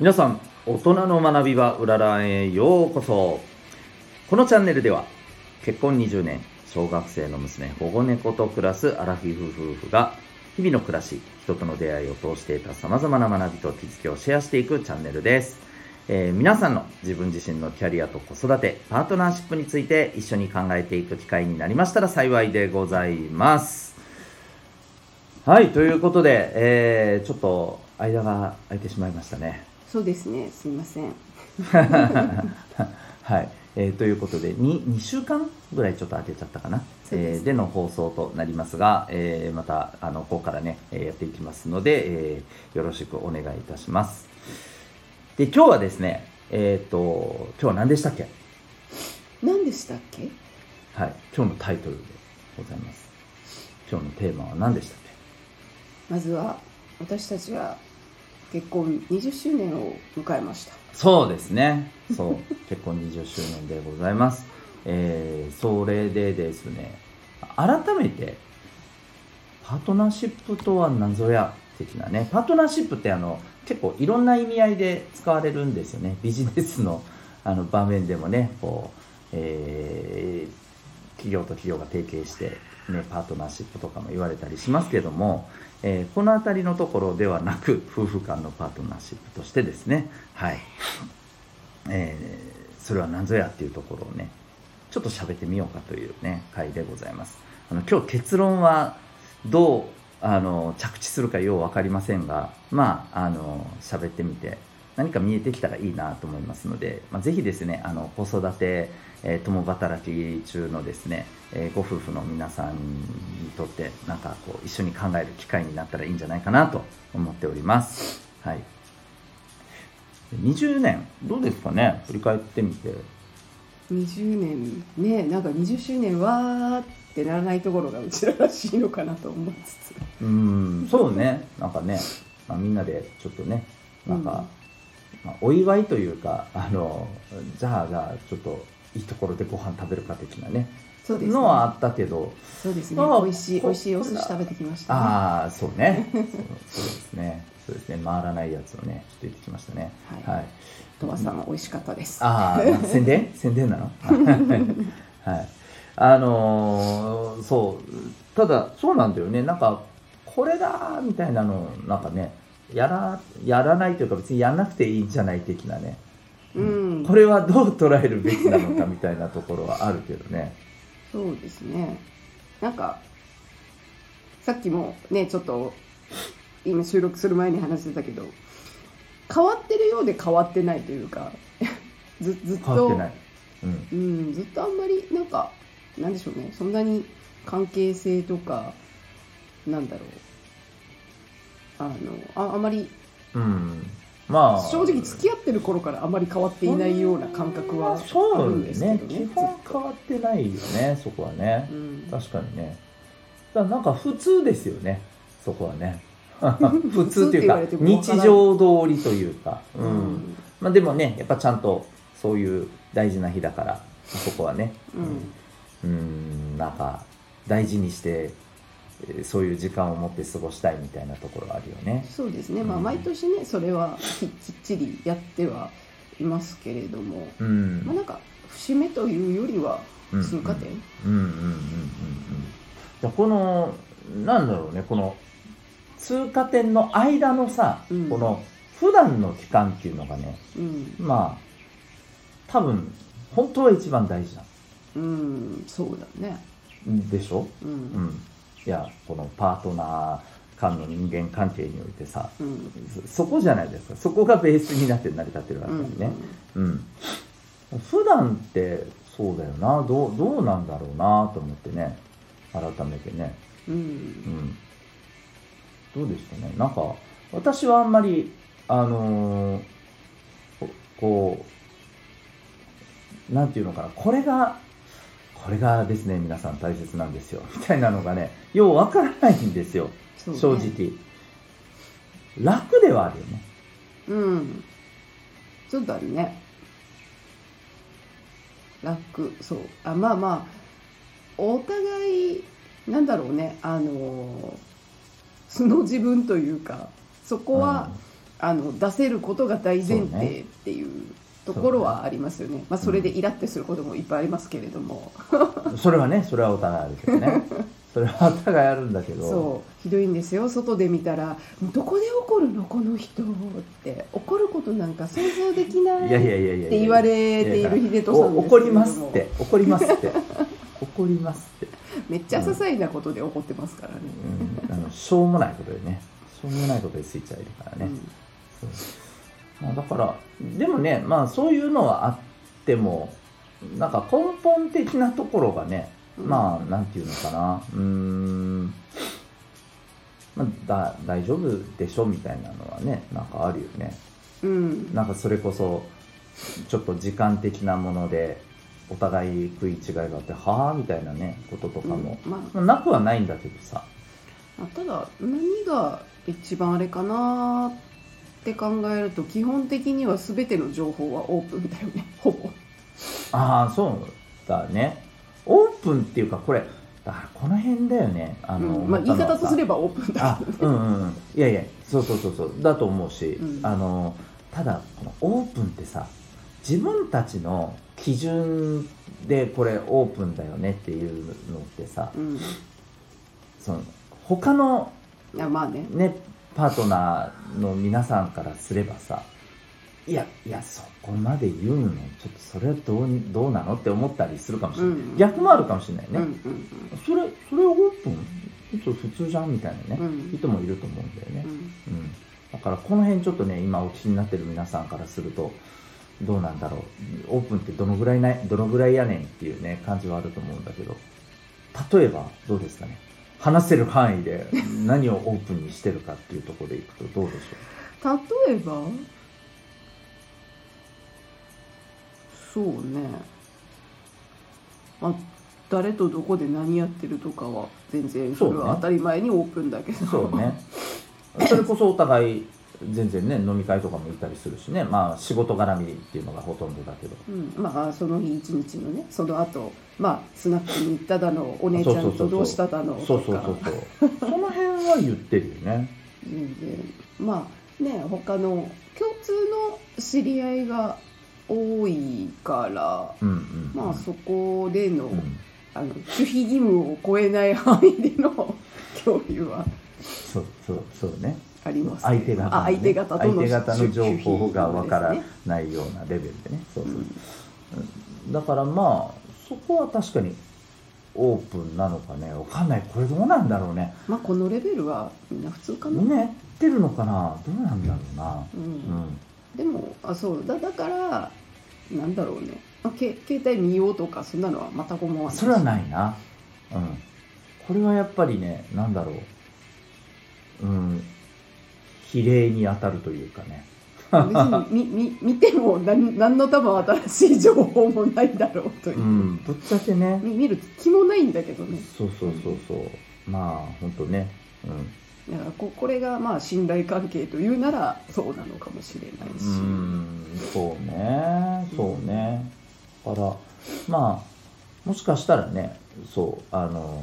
皆さん大人の学び場うららへようこそ。このチャンネルでは結婚20年小学生の娘保護猫と暮らすアラフィフ夫婦が日々の暮らし人との出会いを通して得たさまざまな学びと気づきをシェアしていくチャンネルです、えー皆さんの自分自身のキャリアと子育てパートナーシップについて一緒に考えていく機会になりましたら幸いでございます。はいということで、えーちょっと間が空いてしまいましたね。そうですね。すいません。はい、えーということで 2, 2週間ぐらいちょっと当てちゃったかな、です。えーでの放送となりますが、えーまたあのここからね、えーやっていきますので、えーよろしくお願いいたします。で今日はですねえっ、と今日は何でしたっけ？何でしたっけ？はい。今日のタイトルでございます。今日のテーマは何でしたっけ？まずは私たちは結婚20周年を迎えました。そうですね。そう。結婚20周年でございます。えー、それでですね、改めて、パートナーシップとは何ぞや的なね、パートナーシップってあの、結構いろんな意味合いで使われるんですよね。ビジネスのあの場面でもね、こう、えー企業と企業が提携して、ね、パートナーシップとかも言われたりしますけども、えーこの辺りのところではなく夫婦間のパートナーシップとしてですね、はい。えーそれは何ぞやっていうところをねちょっと喋ってみようかというね回でございます。あの今日結論はどうあの着地するかよう分かりませんがまああの喋ってみて何か見えてきたらいいなと思いますので、まあ、ぜひですねあの子育て、えー共働き中のですね、えーご夫婦の皆さんにとってなんかこう一緒に考える機会になったらいいんじゃないかなと思っております。はい。20年どうですかね？振り返ってみて。20年。ね、なんか20周年わーってならないところがうちららしいのかなと思いつつ。うんそうね。なんかね、まあ、みんなでちょっとねなんか、まあ、お祝いというかあのじゃあじゃあちょっといいところでご飯食べるか的なねそうですね。のはあったけどそうですね。美味しいこ美味しいお寿司食べてきました、ね。ああそうね そうですねそうですね回らないやつをねちょっと言ってきましたねはいはいとわさん美味しかったです。ああ、宣伝？宣伝なの？はい。あのーそう、ただ、そうなんだよね。なんか、これだみたいなの、なんかね、やら、やらないというか、別にやらなくていいんじゃない的なね。うん。これはどう捉えるべきなのかみたいなところはあるけどね。そうですね。なんかさっきもねちょっと今収録する前に話してたけど変わってるようで変わってないというか ずずっと変わってない。うん。うんずっとあんまりなんかなんでしょうねそんなに関係性とかなんだろうあのああまりうん。まあ、正直付き合ってる頃からあまり変わっていないような感覚はあるんそうね。ですけどね基本変わってないよね、そこはね。うん。確かにね。だからなんか普通ですよね、そこはね。普通っていうか日常通りというか、ううん。んまあ、でもねやっぱちゃんとそういう大事な日だからそこはね。うん。うん。なんか大事にしてえーそういう時間を持って過ごしたいみたいなところあるよね。そうですね、まあ、うん。毎年ねそれはききっちりやってはいますけれども、うん。まあ、なんか節目というよりはうん。通過点、うん。うん。うん。うん。うん。じゃあこのなんだろうね。この通過点の間のさ、うん。この普段の期間っていうのがねうん。まあ多分本当は一番大事な。うん。そうだね。んでしょ、ううん。ん、いやこのパートナー間の人間関係においてさうん。そそこじゃないですか。そこがベースになって成り立ってるわけうんでね、うん。普段ってそうだよな。どうどうなんだろうなと思ってね。改めてね。うん。うん、どうですかね。なんか私はあんまりあのーここうなんていうのかな。これがこれがですね皆さん大切なんですよ。みたいなのがねようわからないんですよ。ね。正直。楽ではあるよね。うん。そうだね。楽。そう。あまあまあお互いなんだろうね。あの素の自分というかそこはあの出せることが大前提っていうところはありますよね。まあ、それでイラってすることもいっぱいありますけれども、それはねそれはお互いあるけどね。それはお互いあるんだけど。そう。ひどいんですよ。外で見たら「どこで怒るのこの人」って怒ることなんか想像できないいやいやいやいやって言われている秀人さんも。お怒りますって。怒りますって。怒りますって、めっちゃ些細なことで怒ってますからね、うん、あのしょうもないことでね。しょうもないことでスイッチ入るからね、そうまあ、だからでもねまあそういうのはあってもなんか根本的なところがね、うんまあなんていうのかな。うーん、まあ、だ大丈夫でしょみたいなのはねなんかあるよね。うん。なんかそれこそちょっと時間的なものでお互い食い違いがあってはあみたいなねこととかも、うんまあ。まあなくはないんだけどさ。まあただ何が一番あれかなって考えると基本的には全ての情報はオープンだよね。ほぼ。ああそうだね。オープンっていうかこれだからこの辺だよね。あの、うん。まあ、言い方とすればばオープンだあうんうんうん。いやいやそうそうそうそう。だと思うし、うん。あのただこのオープンってさ自分たちの基準でこれオープンだよねっていうのってさうん。その他のいやまあね。ねパートナーの皆さんからすればさいやいやそこまで言うのちょっとそれはどうにどうなのって思ったりするかもしれない、うん。逆もあるかもしれないね、うんうんそれそれオープン？ちょっと普通じゃんみたいなね、うん。人もいると思うんだよね。う、ん。うん。だからこの辺ちょっとね今お聞きになってる皆さんからするとどうなんだろう。オープンってどのぐらいないどのぐらいやねんっていうね感じはあると思うんだけど。例えばどうですかね話せる範囲で何をオープンにしてるかっていうところでいくとどうでしょ例えば？そうね。あ誰とどこで何やってるとかは全然それは当たり前にオープンだけど。うそうね。それこそお互い全然ね飲み会とかも行ったりするしね。まあ仕事絡みっていうのがほとんどだけど。うん、まあその日一日のねその後まあスナックに行っただのお姉ちゃんとどうしただのとか。そうそうそう の辺は言ってるよね。全然まあね他の共通の知り合いが多いからうんうんまあそこでの,、うん。あの守秘義務を超えない範囲での 共有は。そうそうそうね。あります、相手方相手方との相手方の情報がわからないようなレベルでね。そうそう、うん。だからまあそこは確かにオープンなのかね。わかんない。これどうなんだろうね。まあこのレベルはみんな普通かな、みんなやってるのかな。どうなんだろうな。うん。うん。でもあそうだ。だからなんだろうね、まあ、け携帯見ようとかそんなのは全く思わないそれはないな。うん。これはやっぱりねなんだろう。うん。比例に当たるというかね別に見見見ても何何の多分新しい情報もないだろうという。う、ん。ぶっちゃけねみ見る気もないんだけどね。そうそうそうそう。まあ本当ね。うん。だからここれがまあ信頼関係というならそうなのかもしれないうし、ん。そうね。そうね。だからまあもしかしたらねそうあの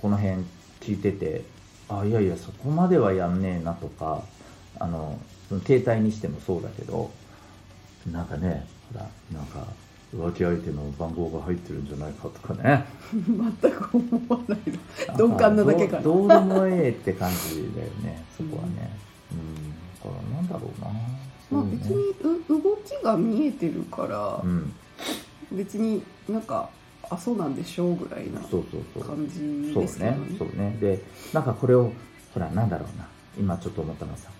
この辺聞いててあいやいやそこまではやんねえなとかあのその携帯にしてもそうだけどなんかねほらなんか浮気相手の番号が入ってるんじゃないかとかね。全く思わない。の鈍感なだけか。などうでもええって感じだよねそこはね。うん。だからなんだろうな。まあそうね。別にう動きが見えてるから、うん。別になんかあそうなんでしょうぐらいなそうそうそう。感じそうですけどねそうね。でなんかこれをほらなんだろうな。今ちょっと思ったのはさ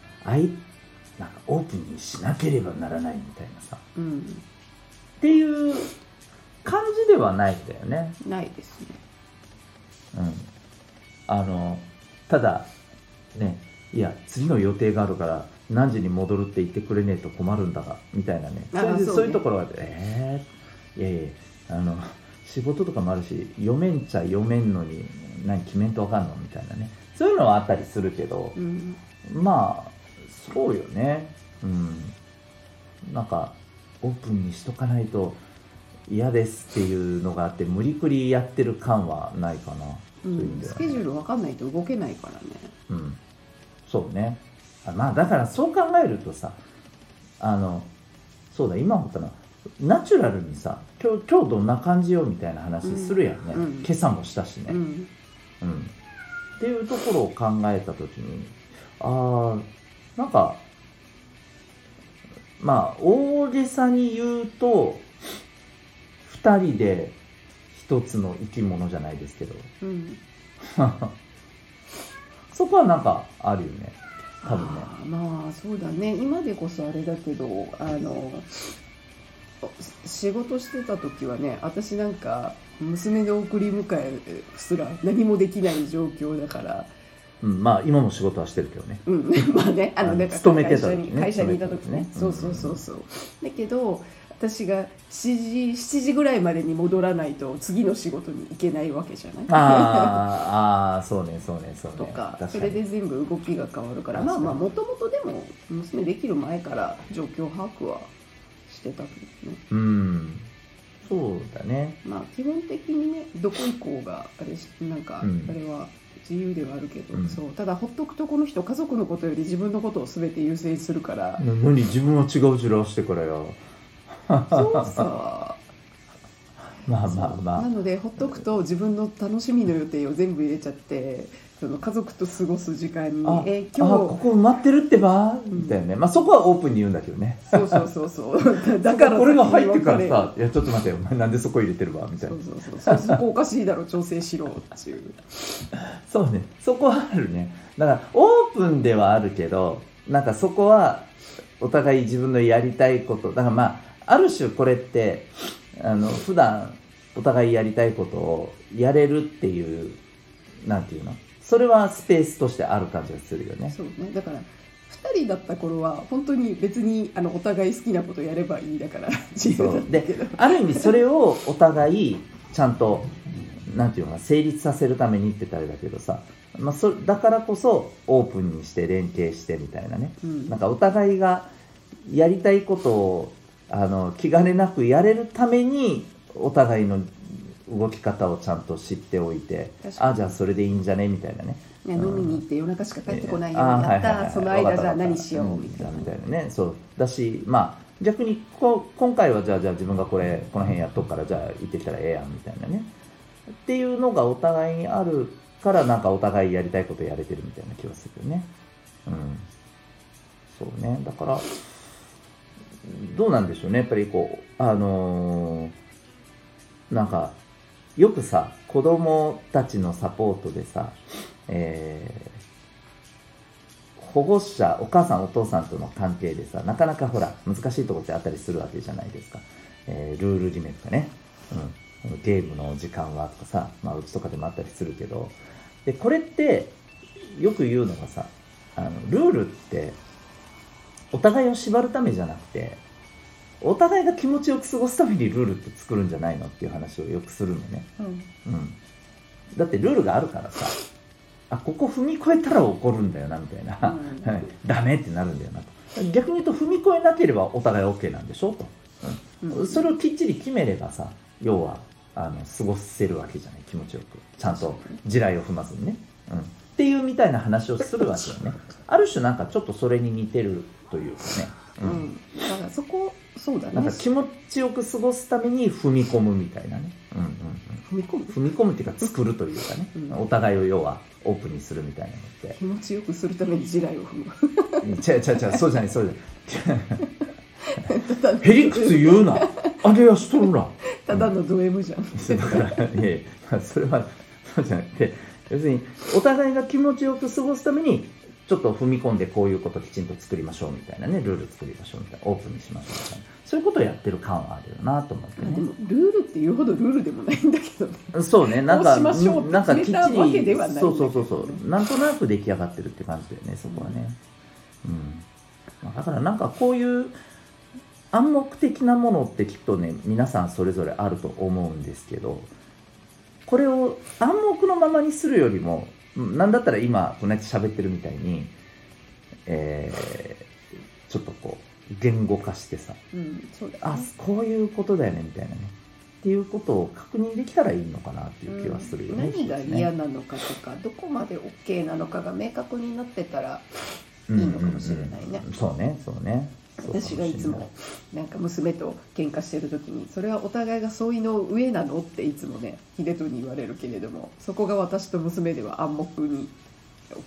なんかオープンにしなければならないみたいなさ。うん。っていう感じではないんだよね。ないですね。うん。あのただねいや次の予定があるから何時に戻るって言ってくれねえと困るんだがみたいなね。あそうね。そういうところはえー、いやいやあの仕事とかもあるし読めんちゃ読めんのに何決めんとわかんの？みたいなね。そういうのはあったりするけどう、ん。まあそうよね。うん。なんかオープンにしとかないと嫌ですっていうのがあって無理くりやってる感はないかな、うん、スケジュール分かんないと動けないからね。うん、そうね。あまあだからそう考えるとさあのそうだ今思ったのはナチュラルにさ今日今日どんな感じよみたいな話するやんね、うん。うん今朝もしたしね、うん。うん、っていうところを考えた時にああなんかまあ大げさに言うと2人で一つの生き物じゃないですけど。うん。そこはなんかあるよね。多分ね。まあそうだね。今でこそあれだけどあの仕事してた時はね私なんか娘の送り迎えすら何もできない状況だから、うん、まあ今も仕事はしてるけどね。うん、まあねあのあのなんか勤めて会社た時ね。に会社にいた時ね。そうそうそうそう。だけど私が7時7時ぐらいまでに戻らないと次の仕事に行けないわけじゃない？あーあーそうねそうねそうね。とか確それで全部動きが変わるからまあまあもともとでも娘できる前から状況把握はしてたけどね。うん。そうだね。まあ基本的にねどこ行こうがあれしなんかあうん。れは自由ではあるけど、うん。そう。ただほっとくとこの人家族のことより自分のことを全て優先するから、何自分は違うジュラをしてからよそうさ まあまあまあ。なのでほっとくと自分の楽しみの予定を全部入れちゃってその家族と過ごす時間にあえあここ埋まってるってば？ん。みたいなね、まあそこはオープンに言うんだけどね。そうそうそう。そうだからこれが入ってからさ「いやちょっと待てよ。お前なんでそこ入れてるわ」みたいな。そうそうそう。そそこおかしいだろ調整しろっていう。そうね。そこはあるね。だからオープンではあるけどなんかそこはお互い自分のやりたいこと。だからまあある種これってあの普段お互いやりたいことをやれるっていうなんていうの？それはスペースとしてある感じがするよね。そうね。だから2人だった頃は本当に別にあのお互い好きなことやればいいだから自由だである意味それをお互いちゃんとなんていうのかな成立させるためにって言ったらあれだけどさ、まあ、そだからこそオープンにして連携してみたいなね。うん。なんかお互いがやりたいことをあの気兼ねなくやれるためにお互いの動き方をちゃんと知っておいてあじゃあそれでいいんじゃね？みたいなね。ね飲みに行って夜中しか帰ってこないようになったその間じゃあ何しようみたいなね。そう。だしまあ逆にこう今回はじゃあじゃあ自分がこれこの辺やっとくからじゃあ行ってきたらええやんみたいなね。っていうのがお互いにあるからなんかお互いやりたいことやれてるみたいな気がするよね。うん。そうね。だからどうなんでしょうね。やっぱりこうあのーなんかよくさ子供たちのサポートでさ、えー保護者お母さんお父さんとの関係でさなかなかほら難しいところってあったりするわけじゃないですか、えールール決めとかね、うん、ゲームの時間はとかさ、まあ、うちとかでもあったりするけど。でこれってよく言うのがさあのルールってお互いを縛るためじゃなくてお互いが気持ちよく過ごすためにルールって作るんじゃないのっていう話をよくするのね、うん。うん、だってルールがあるからさあここ踏み越えたら怒るんだよなみたいな、うん。はい。ダメってなるんだよなと。逆に言うと踏み越えなければお互い OK なんでしょと、うん。うん。それをきっちり決めればさ要はあの過ごせるわけじゃない気持ちよく。ちゃんと地雷を踏まずにね、うん、っていうみたいな話をするわけよね。ある種なんかちょっとそれに似てるというかね、ううんん。だからそこそうだね。なんか気持ちよく過ごすために踏み込むみたいなね、うんうんうん、踏み込む踏み込むっていうか作るというかね、うん。お互いを要はオープンにするみたいなのって。気持ちよくするために地雷を踏む。違う違う違うそうじゃないそうじゃない。へりくつ言うな。あれはしとるなただのド M じゃん。そうだからいやいやそれはそうじゃなくて 要するにお互いが気持ちよく過ごすためにちょっと踏み込んでこういうこときちんと作りましょうみたいなねルール作りましょうみたいなオープンにしましょうみたいなそういうことをやってる感はあるよなと思ってね。まあでもルールっていうほどルールでもないんだけどね。そうね、なんか、しましなんかきっちりそうそうそうそう、なんとなく出来上がってるって感じだよね、そこはね。うん。まあだからなんかこういう暗黙的なものってきっとね、皆さんそれぞれあると思うんですけど、これを暗黙のままにするよりも、うんなんだったら今、こうやって喋ってるみたいに、えー、ちょっとこう、言語化してさ、うんそうだあねこういうことだよねみたいなね。っていうことを確認できたらいいのかなっていう気はするよね、何が一つね。嫌なのかとかどこまで OK なのかが明確になってたらいいのかもしれないね。うんうんそうねそうねそうかもし私がいつもなんか娘と喧嘩してる時にそれはお互いが相違の上なのっていつもね秀人に言われるけれどもそこが私と娘では暗黙に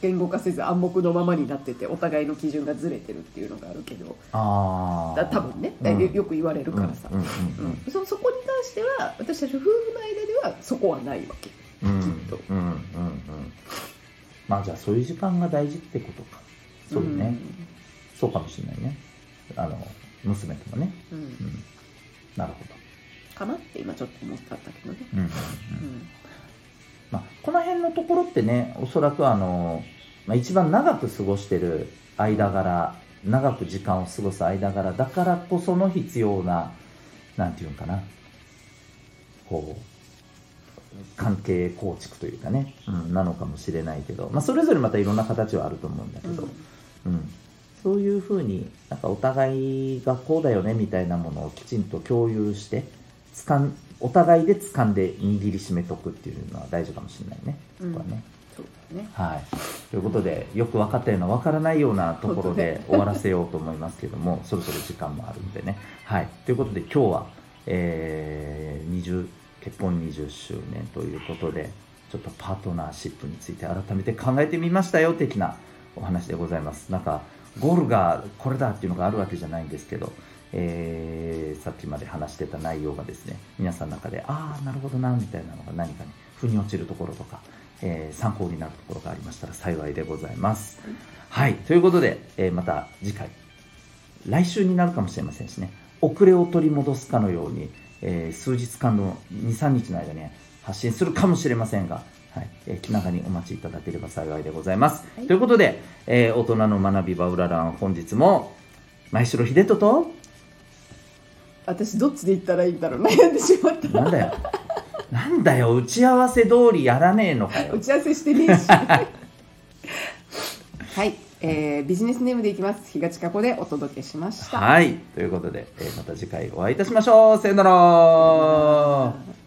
言語化せず暗黙のままになっててお互いの基準がずれてるっていうのがあるけどああだ多分ね、うん。よく言われるからさ、うんうんうん。そそこに関しては私たち夫婦の間ではそこはないわけ。うんうんきっとうん。うんうんまあじゃあそういう時間が大事ってことか。そうね、そうかもしれないねあの娘ともね、うん、うん。うん、なるほかなって今ちょっと思ったんだけどね、ど、うんうんうん。うん。まあ、この辺のところってねおそらくあの、まあ、一番長く過ごしてる間柄長く時間を過ごす間柄だからこその必要ななんていうんかな。こう関係構築というかね、うん、なのかもしれないけど、まあ、それぞれまたいろんな形はあると思うんだけど、うん、そういうふうになんかお互いがこうだよねみたいなものをきちんと共有してつかんお互いで掴んで握りしめとくっていうのは大事かもしれないね。そこはねそうだねはい、ということでよく分かったような分からないようなところで終わらせようと思いますけども そろそろ時間もあるんでね。はい、ということで今日は、えー20結婚20周年ということでちょっとパートナーシップについて改めて考えてみましたよ的なお話でございます。なんかゴールがこれだっていうのがあるわけじゃないんですけど、えーさっきまで話してた内容がですね皆さんの中でああなるほどなみたいなのが何かに腑に落ちるところとか、えー参考になるところがありましたら幸いでございます。はいということで、えーまた次回来週になるかもしれませんしね遅れを取り戻すかのように、えー数日間の23日の間に発信するかもしれませんが、はい。えー気長にお待ちいただければ幸いでございます。はい。ということで、えー大人の学び場うららん本日も前城秀人と私どっちで言ったらいいんだろう。悩んでしまった。なんだよ。なんだよ。打ち合わせ通りやらねえのかよ。打ち合わせしてねえし。はい、えービジネスネームでいきます。東加古でお届けしました。はい。ということで、えーまた次回お会いいたしましょう。さよなら。はい